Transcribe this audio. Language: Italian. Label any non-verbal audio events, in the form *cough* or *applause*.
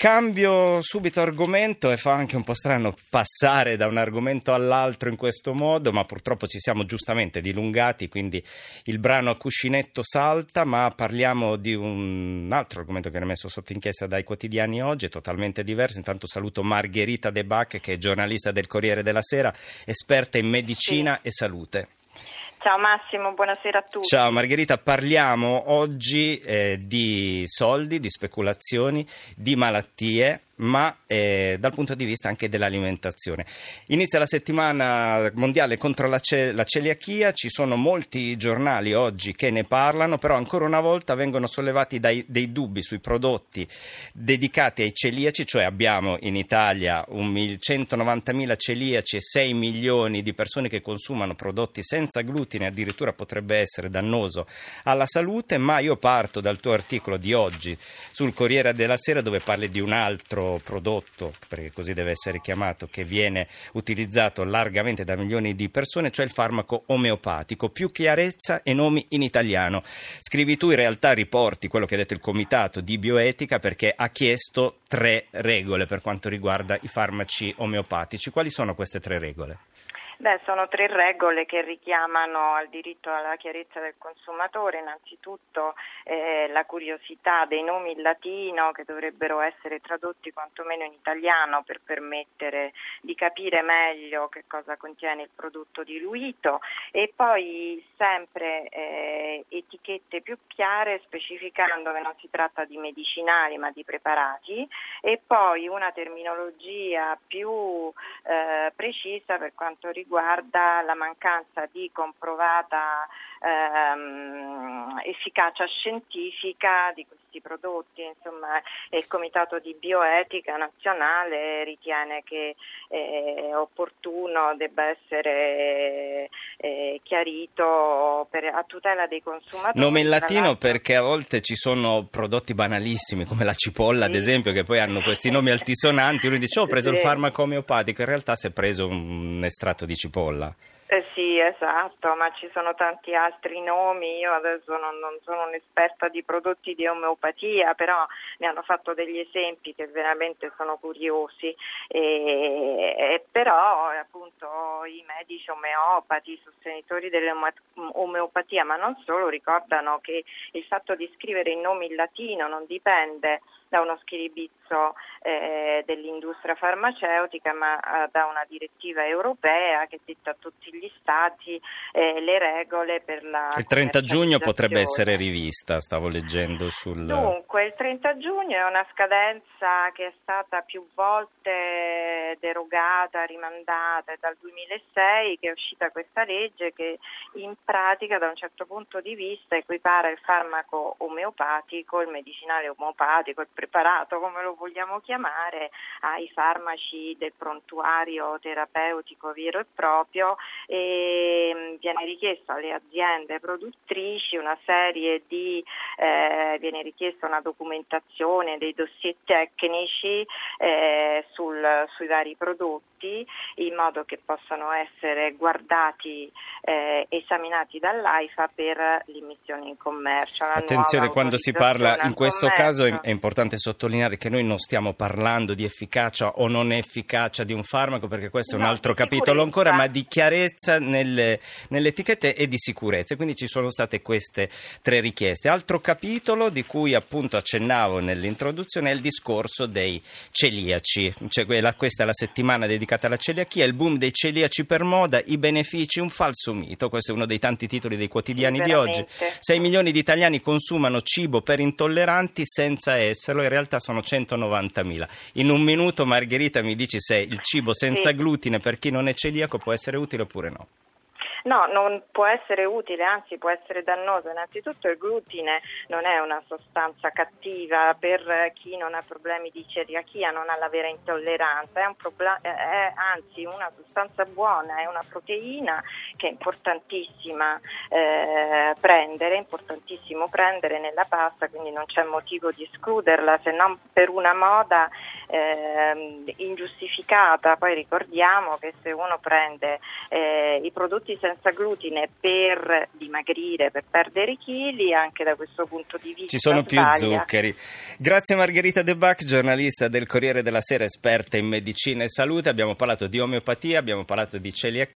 Cambio subito argomento e fa anche un po' strano passare da un argomento all'altro in questo modo, ma purtroppo ci siamo giustamente dilungati, quindi il brano a cuscinetto salta, ma parliamo di un altro argomento che viene messo sotto inchiesta dai quotidiani oggi, totalmente diverso. Intanto saluto Margherita De Bac, che è giornalista del Corriere della Sera, esperta in medicina sì. e salute. Ciao Massimo, buonasera a tutti. Ciao Margherita, parliamo oggi eh, di soldi, di speculazioni, di malattie ma eh, dal punto di vista anche dell'alimentazione. Inizia la settimana mondiale contro la, ce- la, celiachia, ci sono molti giornali oggi che ne parlano, però ancora una volta vengono sollevati dai, dei dubbi sui prodotti dedicati ai celiaci, cioè abbiamo in Italia 190.000 celiaci e 6 milioni di persone che consumano prodotti senza glutine, addirittura potrebbe essere dannoso alla salute, ma io parto dal tuo articolo di oggi sul Corriere della Sera dove parli di un altro prodotto, perché così deve essere chiamato, che viene utilizzato largamente da milioni di persone, cioè il farmaco omeopatico. Più chiarezza e nomi in italiano. Scrivi tu in realtà riporti quello che ha detto il comitato di bioetica perché ha chiesto tre regole per quanto riguarda i farmaci omeopatici. Quali sono queste tre regole? Beh, sono tre regole che richiamano al diritto alla chiarezza del consumatore, innanzitutto eh, la curiosità dei nomi in latino che dovrebbero essere tradotti quantomeno in italiano per permettere di capire meglio che cosa contiene il prodotto diluito. E poi sempre eh, etichette più chiare specificando che non si tratta di medicinali ma di preparati. E poi una terminologia più eh, precisa per quanto riguarda riguarda la mancanza di comprovata ehm, efficacia scientifica di questi prodotti. Insomma, il Comitato di Bioetica nazionale ritiene che eh, opportuno debba essere eh, chiarito per, a tutela dei consumatori. Nome in latino perché a volte ci sono prodotti banalissimi come la cipolla, sì. ad esempio, che poi hanno questi nomi altisonanti. Uno dice: oh, Ho *laughs* preso sì. il farmaco omeopatico, in realtà si è preso un estratto di cipolla. Eh sì, esatto, ma ci sono tanti altri nomi. Io adesso non, non, sono un'esperta di prodotti di omeopatia, però mi hanno fatto degli esempi che veramente sono curiosi. E, e però i medici omeopati, i sostenitori dell'omeopatia, ma non solo, ricordano che il fatto di scrivere i nomi in latino non dipende da uno schiribizzo eh, dell'industria farmaceutica, ma eh, da una direttiva europea che detta a tutti gli stati eh, le regole per la... Il 30 giugno potrebbe essere rivista, stavo leggendo sul... Dunque, il 30 giugno è una scadenza che è stata più volte derogata, rimandata dal 2006 che è uscita questa legge che in pratica da un certo punto di vista equipara il farmaco omeopatico, il medicinale omeopatico, il preparato, come lo vogliamo chiamare, ai farmaci del prontuario terapeutico vero e proprio. E mm, viene richiesto alle aziende produttrici una serie di, eh, viene richiesta una documentazione dei dossier tecnici eh, sul, sui vari prodotti in modo che possano essere guardati e eh, esaminati dall'AIFA per l'immissione in commercio. Attenzione, quando si parla, in questo commercio. caso è, è importante sottolineare che noi non stiamo parlando di efficacia o non efficacia di un farmaco, perché questo è un altro capitolo ancora, ma di chiarezza nelle, nelle, etichette e di sicurezza. Quindi ci sono state queste tre richieste. Altro capitolo di cui appunto accennavo nell'introduzione è il discorso dei celiaci. Cioè, questa è la settimana dedicata alla celiachia, il boom dei celiaci per moda, i benefici, un falso mito. Questo è uno dei tanti titoli dei quotidiani di oggi. 6 milioni di italiani consumano cibo per intolleranti senza esserlo in realtà sono 190.000. In un minuto Margherita mi dici se il cibo senza sì. glutine per chi non è celiaco può essere utile oppure no. No, non può essere utile, anzi può essere dannoso. Innanzitutto il glutine non è una sostanza cattiva per chi non ha problemi di celiachia, non ha la vera intolleranza, è, proble- è anzi una sostanza buona, è una proteina che è importantissima eh, prendere, importantissimo prendere nella pasta, quindi non c'è motivo di escluderla, se non per una moda eh, ingiustificata. Poi ricordiamo che se uno prende eh, i prodotti senza glutine per dimagrire, per perdere chili, anche da questo punto di vista ci sono sbaglia. più zuccheri. Grazie Margherita De Bach, giornalista del Corriere della Sera, esperta in medicina e salute. Abbiamo parlato di omeopatia, abbiamo parlato di celiachia